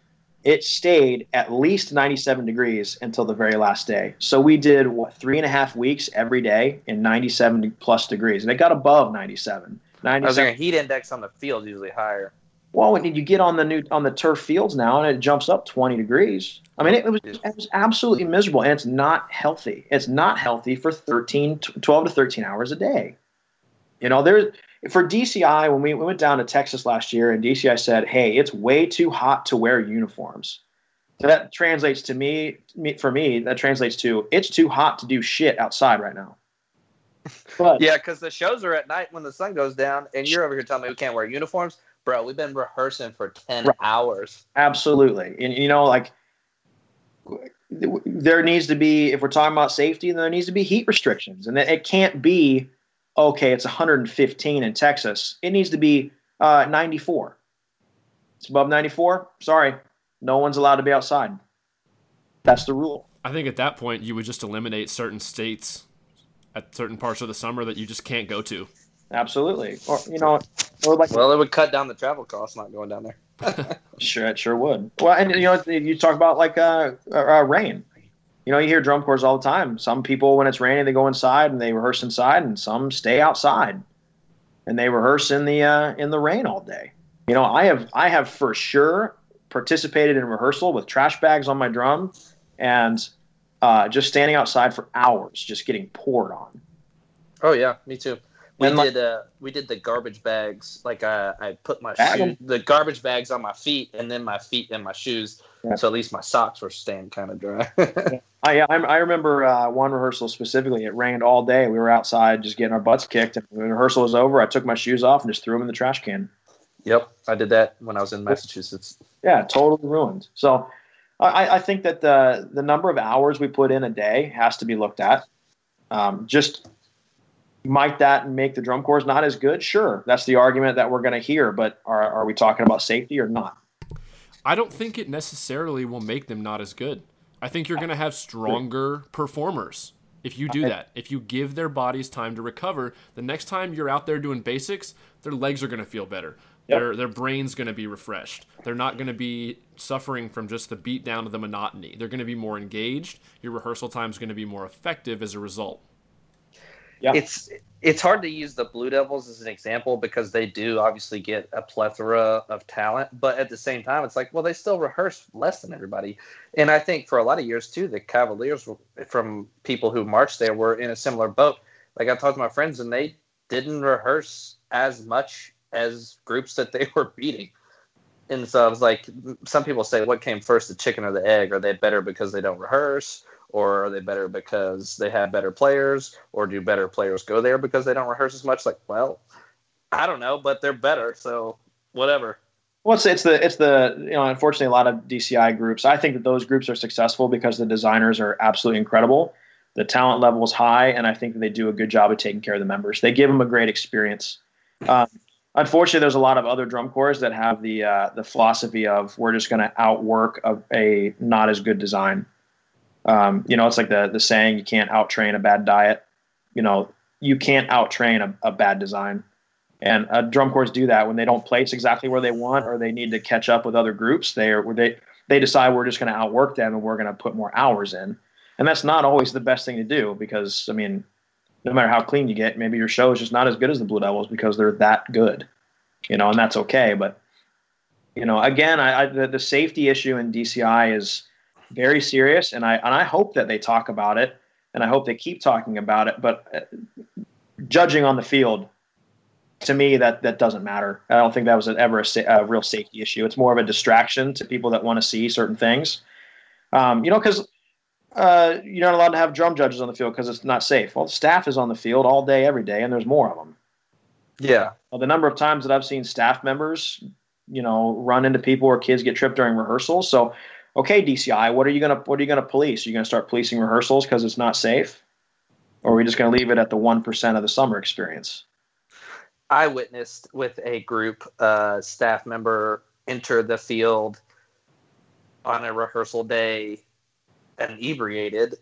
It stayed at least 97 degrees until the very last day. So we did what three and a half weeks every day in 97 plus degrees, and it got above 97. I was 97 thinking heat index on the field is usually higher. Well, you get on the new on the turf fields now, and it jumps up 20 degrees. I mean, it was it was absolutely miserable, and it's not healthy. It's not healthy for 13, 12 to 13 hours a day. You know, there's for DCI when we, we went down to Texas last year, and DCI said, "Hey, it's way too hot to wear uniforms." So that translates to me, me for me. That translates to it's too hot to do shit outside right now. But Yeah, because the shows are at night when the sun goes down, and you're over here telling me we can't wear uniforms, bro. We've been rehearsing for ten Right. hours. Absolutely. And you know, like there needs to be, if we're talking about safety, then there needs to be heat restrictions. And it can't be, okay, it's 115 in Texas. It needs to be uh, 94. It's above 94. Sorry, no one's allowed to be outside. That's the rule. I think at that point you would just eliminate certain states at certain parts of the summer that you just can't go to. Absolutely. Or you know, or like Well, it would cut down the travel costs not going down there. Sure, it sure would. Well, and you know, you talk about like uh, uh, rain. You know, you hear drum corps all the time. Some people, when it's raining, they go inside and they rehearse inside, and some stay outside and they rehearse in the uh, in the rain all day. You know, I have I have for sure participated in rehearsal with trash bags on my drum and uh, just standing outside for hours, just getting poured on. Oh yeah, me too. We And, did uh we did the garbage bags like uh, I put my shoe, the garbage bags on my feet and then my feet and my shoes Yeah. so at least my socks were staying kind of dry. I I, I remember uh, one rehearsal specifically. It rained all day. We were outside just getting our butts kicked, and when the rehearsal was over, I took my shoes off and just threw them in the trash can. yep, I did that when I was in Massachusetts. Yeah, totally ruined. So I, I think that the the number of hours we put in a day has to be looked at. Um, just might that make the drum corps not as good? Sure, that's the argument that we're going to hear. But are, are we talking about safety or not? I don't think it necessarily will make them not as good. I think you're going to have stronger performers if you do that. If you give their bodies time to recover, the next time you're out there doing basics, their legs are going to feel better. Yep. Their their brain's going to be refreshed. They're not going to be suffering from just the beat down of the monotony. They're going to be more engaged. Your rehearsal time is going to be more effective as a result. Yeah. It's it's hard to use the Blue Devils as an example because they do obviously get a plethora of talent, but at the same time, it's like, well, they still rehearse less than everybody. And I think for a lot of years too, the Cavaliers, were, from people who marched there, were in a similar boat. Like I talked to my friends, and they didn't rehearse as much as groups that they were beating. And so I was like, some people say, what came first, the chicken or the egg? Are they better because they don't rehearse? Or are they better because they have better players? Or do better players go there because they don't rehearse as much? Like, well, I don't know, but they're better. So whatever. Well, it's, it's the it's the you know unfortunately a lot of DCI groups. I think that those groups are successful because the designers are absolutely incredible. The talent level is high, and I think that they do a good job of taking care of the members. They give them a great experience. Um, unfortunately, there's a lot of other drum corps that have the uh, the philosophy of we're just going to outwork a, a not as good design. Um, you know, it's like the the saying you can't outtrain a bad diet. You know, you can't outtrain a, a bad design. And uh, drum corps do that when they don't place exactly where they want, or they need to catch up with other groups. They are they they decide we're just going to outwork them and we're going to put more hours in. And that's not always the best thing to do because I mean, no matter how clean you get, maybe your show is just not as good as the Blue Devils because they're that good, you know, and that's okay. But you know, again, I, I the, the safety issue in DCI is very serious, and I and I hope that they talk about it, and I hope they keep talking about it. But uh, judging on the field, to me, that that doesn't matter. I don't think that was ever a, sa- a real safety issue. It's more of a distraction to people that want to see certain things. Um, you know, because uh, you're not allowed to have drum judges on the field because it's not safe. Well, the staff is on the field all day, every day, and there's more of them. Yeah. Well, the number of times that I've seen staff members, you know, run into people or kids get tripped during rehearsals. So, okay, DCI, what are you gonna what are you gonna police? Are you gonna start policing rehearsals because it's not safe, or are we just gonna leave it at the one percent of the summer experience? I witnessed with a group uh, staff member enter the field on a rehearsal day inebriated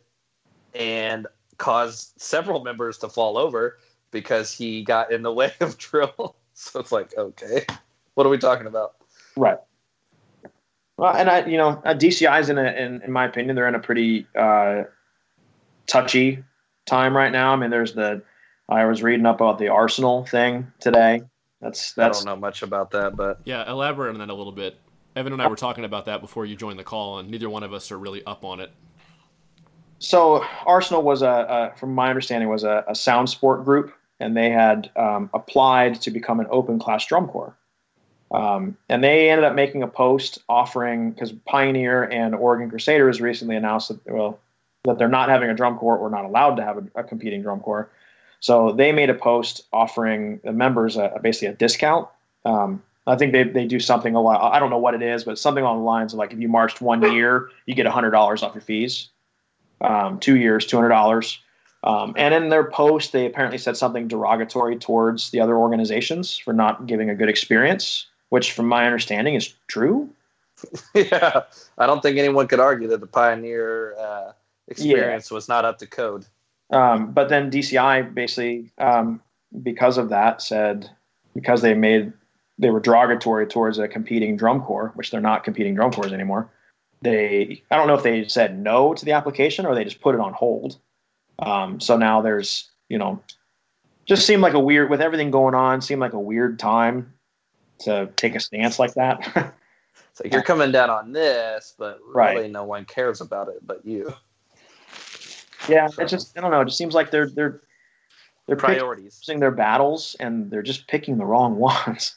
and caused several members to fall over because he got in the way of drill. So it's like, okay, what are we talking about? Right. Well, and I, you know, uh, DCI is in a, in, in my opinion, they're in a pretty uh, touchy time right now. I mean, there's the, I was reading up about the Arsenal thing today. That's that's. I don't know much about that, but Yeah, elaborate on that a little bit. Evan and I were talking about that before you joined the call, and neither one of us are really up on it. so Arsenal was a, a from my understanding was a, a sound sport group, and they had um, applied to become an open class drum corps. Um, and they ended up making a post offering because Pioneer and Oregon Crusaders recently announced that well that they're not having a drum corps or not allowed to have a, a competing drum corps. So they made a post offering the members a, basically a discount. Um, I think they, they do something a lot. I don't know what it is, but something along the lines of like if you marched one year, you get hundred dollars off your fees. Um, two years, two hundred dollars. Um, and in their post, they apparently said something derogatory towards the other organizations for not giving a good experience, which, from my understanding, is true. yeah, I don't think anyone could argue that the Pioneer uh, experience was not up to code. Um, but then DCI basically um, because of that, said because they made they were derogatory towards a competing drum corps, which they're not competing drum corps anymore. They I don't know if they said no to the application or they just put it on hold. Um, so now there's you know just seemed like a weird with everything going on seemed like a weird time to take a stance like that. so you're coming down on this, but really no one cares about it but you. yeah, it just I don't know. It just seems like they're they're they're picking Priorities. choosing their battles and they're just picking the wrong ones.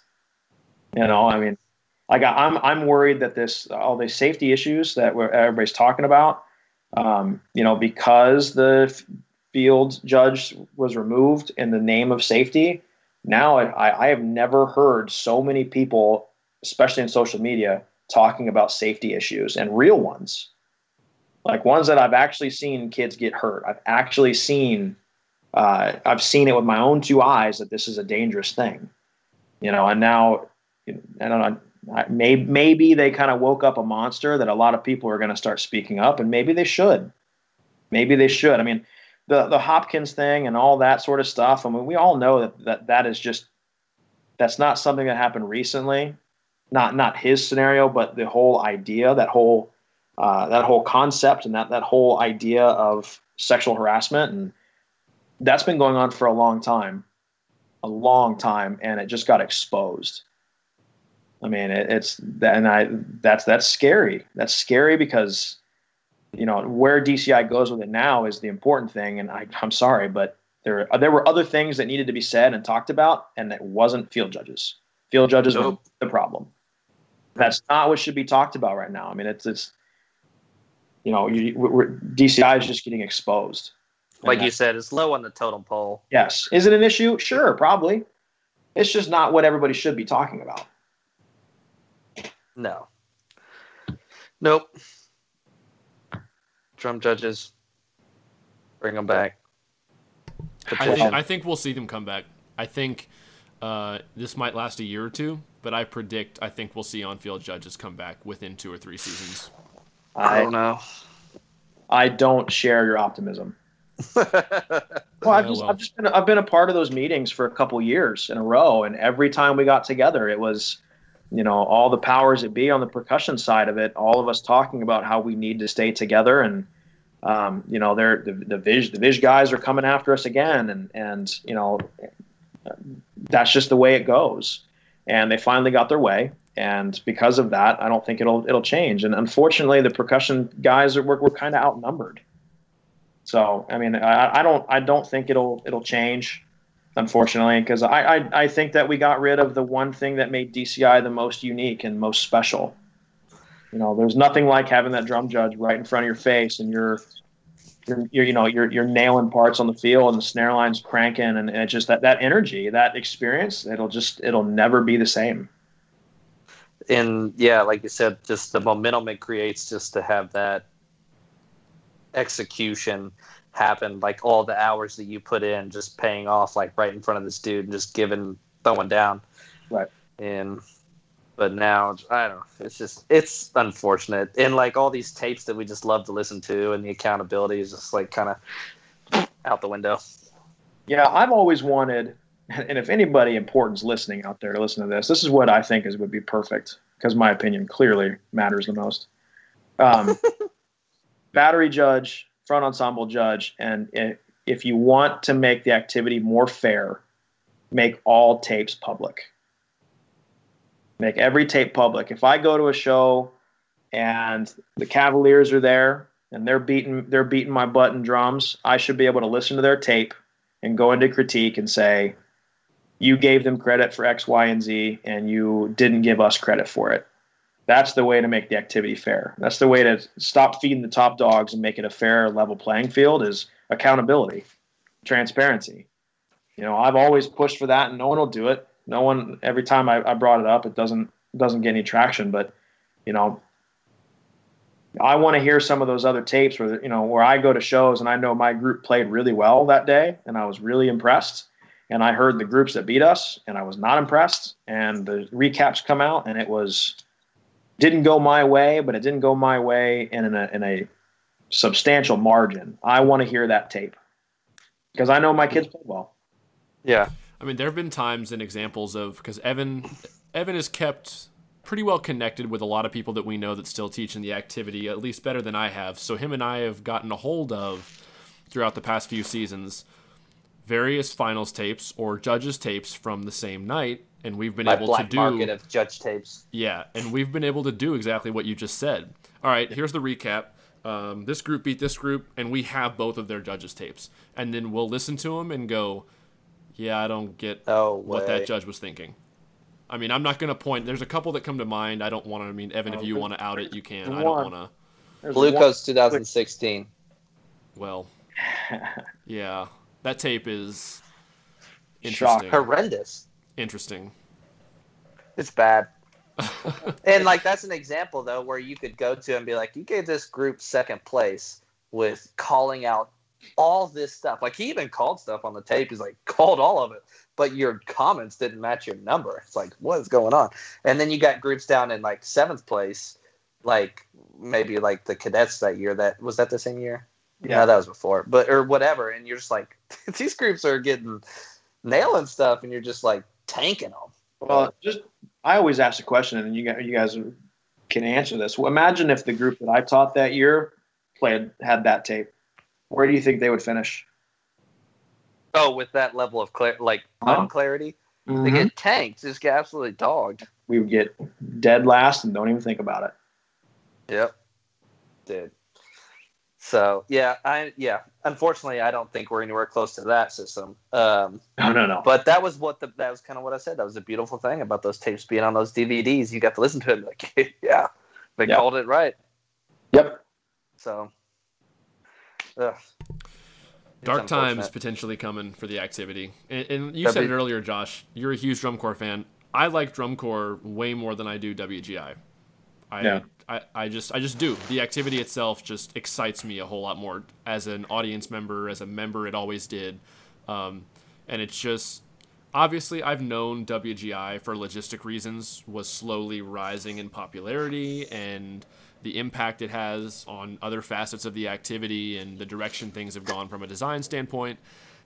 You know, I mean, like I'm I'm worried that this all these safety issues that we're, everybody's talking about, um, you know, because the f- field judge was removed in the name of safety. Now I, I have never heard so many people, especially in social media, talking about safety issues and real ones, like ones that I've actually seen kids get hurt. I've actually seen uh, I've seen it with my own two eyes that this is a dangerous thing, you know. And now, I don't know. Maybe maybe they kind of woke up a monster that a lot of people are going to start speaking up, and maybe they should. Maybe they should. I mean, the the Hopkins thing and all that sort of stuff. I mean, we all know that that, that is just that's not something that happened recently. Not not his scenario, but the whole idea, that whole uh, that whole concept, and that that whole idea of sexual harassment and that's been going on for a long time, a long time, and it just got exposed. I mean, it, it's and I that's that's scary. That's scary because you know where DCI goes with it now is the important thing. And I, I'm sorry, but there uh, there were other things that needed to be said and talked about, and it wasn't field judges. Field judges were Nope. the problem. That's not what should be talked about right now. I mean, it's it's you know, you, we're, DCI is just getting exposed. Like you said, it's low on the totem pole. Yes. Is it an issue? Sure, probably. It's just not what everybody should be talking about. No. Nope. Drum judges. Bring them back. I think I think we'll see them come back. I think uh, this might last a year or two, but I predict I think we'll see on-field judges come back within two or three seasons. I I, don't know. I don't share your optimism. Well, I've just well. I've just been I've been a part of those meetings for a couple years in a row, and every time we got together, it was, you know, all the powers that be on the percussion side of it, all of us talking about how we need to stay together, and um, you know, they're the the Viz the Viz guys are coming after us again, and and you know, that's just the way it goes, and they finally got their way. And because of that, I don't think it'll it'll change. And unfortunately, the percussion guys are we're, we're kind of outnumbered. So I mean, I, I don't I don't think it'll it'll change, unfortunately, because I, I I think that we got rid of the one thing that made DCI the most unique and most special. You know, there's nothing like having that drum judge right in front of your face, and you're you're, you're you know you're you're nailing parts on the field, and the snare line's cranking, and, and it's just that that energy, that experience, it'll just it'll never be the same. and yeah, like you said, just the momentum it creates just to have that execution happen, like all the hours that you put in, just paying off, like right in front of this dude and just giving, throwing down. Right. And, but now, I don't know. It's just, it's unfortunate. And like all these tapes that we just love to listen to and the accountability is just like kind of out the window. Yeah, I've always wanted, and if anybody important's listening out there to listen to this, this is what I think is would be perfect because my opinion clearly matters the most. Um, battery judge, front ensemble judge, and if you want to make the activity more fair, make all tapes public. Make every tape public. If I go to a show and the Cavaliers are there and they're beating they're beating my butt in drums, I should be able to listen to their tape and go into critique and say, you gave them credit for X, Y, and Z, and you didn't give us credit for it. That's the way to make the activity fair. That's the way to stop feeding the top dogs and make it a fair, level playing field is accountability, transparency. You know, I've always pushed for that, and no one will do it. No one. Every time I, I brought it up, it doesn't doesn't get any traction. But you know, I want to hear some of those other tapes where you know where I go to shows and I know my group played really well that day and I was really impressed. And I heard the groups that beat us and I was not impressed. And the recaps come out and it was didn't go my way, but it didn't go my way in a in a substantial margin. I want to hear that tape because I know my kids played well. Yeah. I mean, there have been times and examples of because Evan Evan is kept pretty well connected with a lot of people that we know that still teach in the activity, at least better than I have. So him and I have gotten a hold of throughout the past few seasons various finals tapes or judges tapes from the same night and we've been My able to do market of judge tapes. yeah, and we've been able to do exactly what you just said. All right, here's the recap. Um, this group beat this group, and we have both of their judges' tapes, and then we'll listen to them and go, "Yeah, I don't get Oh, what that judge was thinking." I mean, I'm not going to point. There's a couple that come to mind. I don't want to. I mean, Evan, if oh, you want to out it, you can. I don't want to. There's Blue one- Coats 2016. Well, yeah, that tape is Shock. interesting. Horrendous. Interesting. It's bad. and like that's an example though where you could go to and be like, you gave this group second place with calling out all this stuff. Like he even called stuff on the tape. He's like called all of it, but your comments didn't match your number. It's like what is going on? And then you got groups down in like seventh place, like maybe like the cadets that year. That was that the same year? Yeah. No, that was before, but or whatever. And you're just like these groups are getting nailing stuff, and you're just like tanking them. Well, just I always ask the question, and you guys, you guys can answer this. Well, imagine if the group that I taught that year played had that tape. Where do you think they would finish? Oh, with that level of clar- like Huh? unclarity, they Mhm. get tanked, just get absolutely dogged. We would get dead last and don't even think about it. Yep, dude. So yeah, I yeah. Unfortunately, I don't think we're anywhere close to that system. Um, No, no, no. but that was what the that was kind of what I said. That was a beautiful thing about those tapes being on those DVDs. You got to listen to it like, yeah, they Yep. called it right. yep. So, ugh. Dark times potentially coming for the activity. And, and you said W- it earlier, Josh. You're a huge drum corps fan. I like drum corps way more than I do WGI. I, Yeah. I, I just I just do. The activity itself just excites me a whole lot more as an audience member, as a member. It always did, um, and it's just obviously I've known WGI for logistic reasons was slowly rising in popularity and the impact it has on other facets of the activity and the direction things have gone from a design standpoint.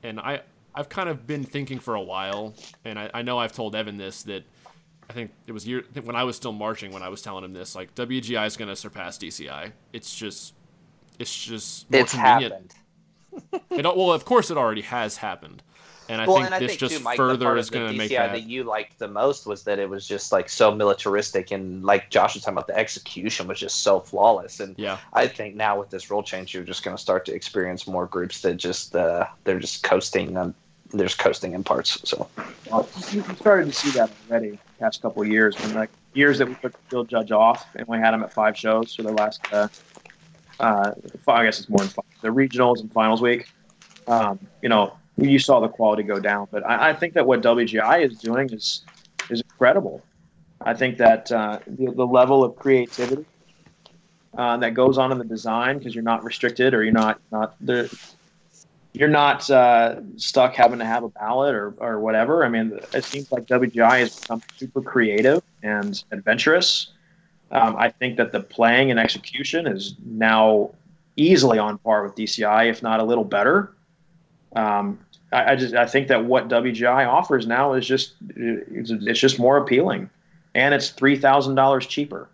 And I I've kind of been thinking for a while, and I, I know I've told Evan this that I think it was year when I was still marching when I was telling him this like WGI is going to surpass DCI. It's just it's just more it's convenient. happened. It, well, of course, it already has happened, and I well, think and I this think just too, Mike, the further part is of the going to DCI make that. that you liked the most was that it was just like so militaristic and like Josh was talking about the execution was just so flawless and yeah, I think now with this rule change you're just going to start to experience more groups that just uh, they're just coasting on they're just coasting in parts so Well, you you started to see that already the past couple of years when like years that we took the field judge off and we had him at five shows for the last uh, uh, fi- I guess it's more than five, the regionals and finals week. Um, you know, you saw the quality go down, but I, I think that what WGI is doing is is incredible. I think that uh, the, the level of creativity uh, that goes on in the design because you're not restricted or you're not not there you're not uh, stuck having to have a ballot or, or whatever. I mean, it seems like WGI has become super creative and adventurous. Um, I think that the playing and execution is now easily on par with DCI, if not a little better. Um, I, I just I think that what WGI offers now is just it's, it's just more appealing, and it's three thousand dollars cheaper.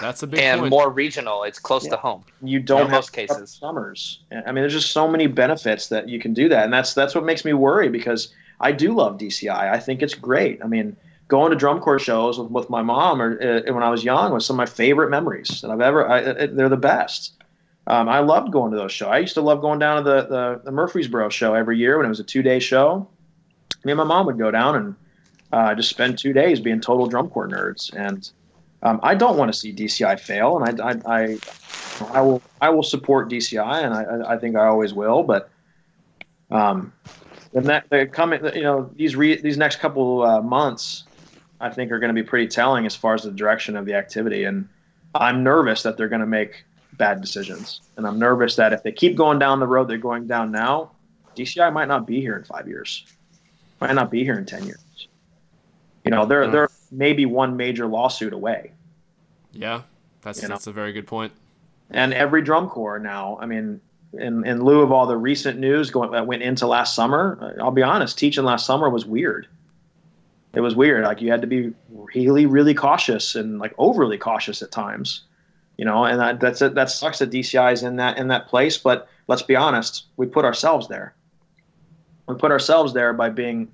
that's a big and point. more regional it's close Yeah. to home You don't In have most cases. summers. I mean, there's just so many benefits that you can do that, and that's that's what makes me worry because I do love DCI. I think it's great. I mean, going to drum corps shows with, with my mom or uh, when I was young was some of my favorite memories that I've ever. I, they're the best. Um, I loved going to those shows. I used to love going down to the, the, the Murfreesboro show every year when it was a two day show. Me and my mom would go down and uh, just spend two days being total drum corps nerds. And um, I don't want to see DCI fail, and I, I, I I will I will support DCI, and I, I think I always will. But um, the ne- the coming you know these re- these next couple uh, months, I think are going to be pretty telling as far as the direction of the activity. And I'm nervous that they're going to make bad decisions, and I'm nervous that if they keep going down the road they're going down now, DCI might not be here in five years, might not be here in ten years. You know, they're Hmm. they're maybe one major lawsuit away. yeah, that's You know. that's a very good point. and every drum corps now i mean in, in lieu of all the recent news going that went into last summer, I'll be honest, teaching last summer was weird. It was weird. Like you had to be really, really cautious and like overly cautious at times, you know. And that, that's it. That sucks that DCI is in that in that place. But let's be honest, we put ourselves there. We put ourselves there by being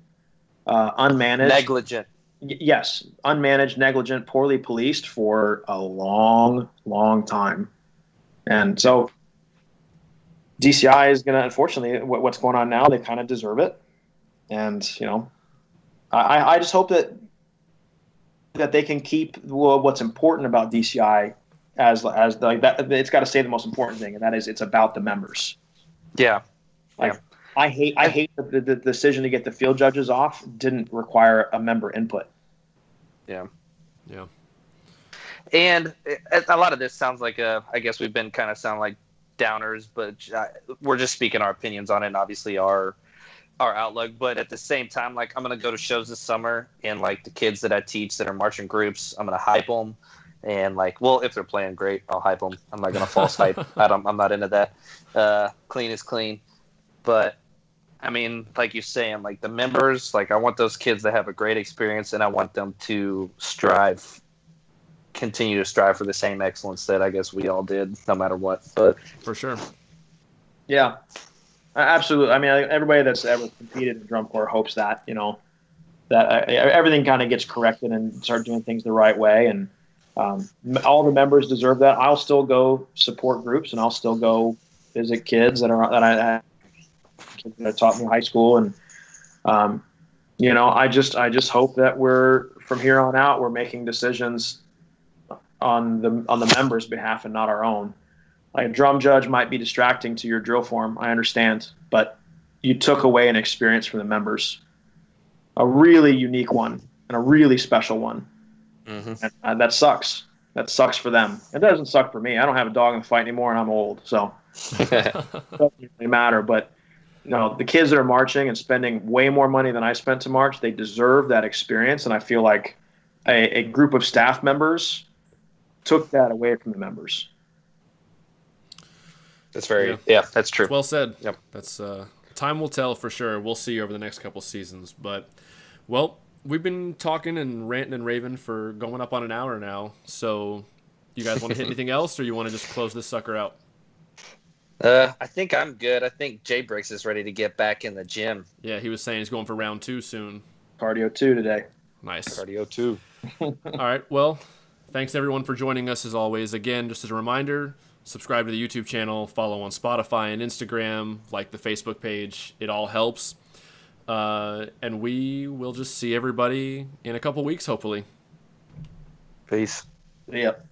uh, unmanaged, negligent. Y- yes, unmanaged, negligent, poorly policed for a long, long time. And so DCI is going to, unfortunately, what, what's going on now, they kind of deserve it. And, you know, I, I just hope that that they can keep what's important about DCI as as like that. It's got to say the most important thing, and that is it's about the members. Yeah, like yeah. I hate I hate the, the, the decision to get the field judges off didn't require a member input. Yeah, yeah. And eh, a lot of this sounds like a. I guess we've been kind of sound like downers, but uh, we're just speaking our opinions on it. And obviously, our our outlook. But at the same time, like I'm gonna go to shows this summer, and like the kids that I teach that are marching groups, I'm gonna hype them. And like, well, if they're playing great, I'll hype them. I'm not gonna false hype. I don't. I'm not into that. Uh, clean is clean. But I mean, like you're saying, like the members, like I want those kids to have a great experience, and I want them to strive, continue to strive for the same excellence that I guess we all did, no matter what. But for sure, yeah, absolutely. I mean, everybody that's ever competed in drum corps hopes that you know that uh, everything kind of gets corrected and start doing things the right way, and um, all the members deserve that. I'll still go support groups, and I'll still go visit kids that are that I that taught me high school, and um, you know, I just I just hope that we're from here on out we're making decisions on the on the members' behalf and not our own. Like a drum judge might be distracting to your drill form, I understand, but you took away an experience from the members, a really unique one and a really special one. Mm-hmm. And, uh, that sucks. That sucks for them. It doesn't suck for me. I don't have a dog in the fight anymore, and I'm old, so it doesn't really matter. But you know, the kids that are marching and spending way more money than I spent to march, they deserve that experience. And I feel like a, a group of staff members took that away from the members. That's very yeah, yeah that's true. Well said. Yep. That's uh, time will tell for sure. We'll see over the next couple seasons. But well, we've been talking and ranting and raving for going up on an hour now. So you guys want to hit anything else, or you want to just close this sucker out? Uh, I think I'm good. I think Jay Briggs is ready to get back in the gym. Yeah, he was saying he's going for round two soon. Cardio two today. Nice. Cardio two. All right. Well, thanks everyone for joining us as always. Again, just as a reminder, subscribe to the YouTube channel, follow on Spotify and Instagram, like the Facebook page. It all helps. Uh, and we will just see everybody in a couple weeks, hopefully. Peace. Yep.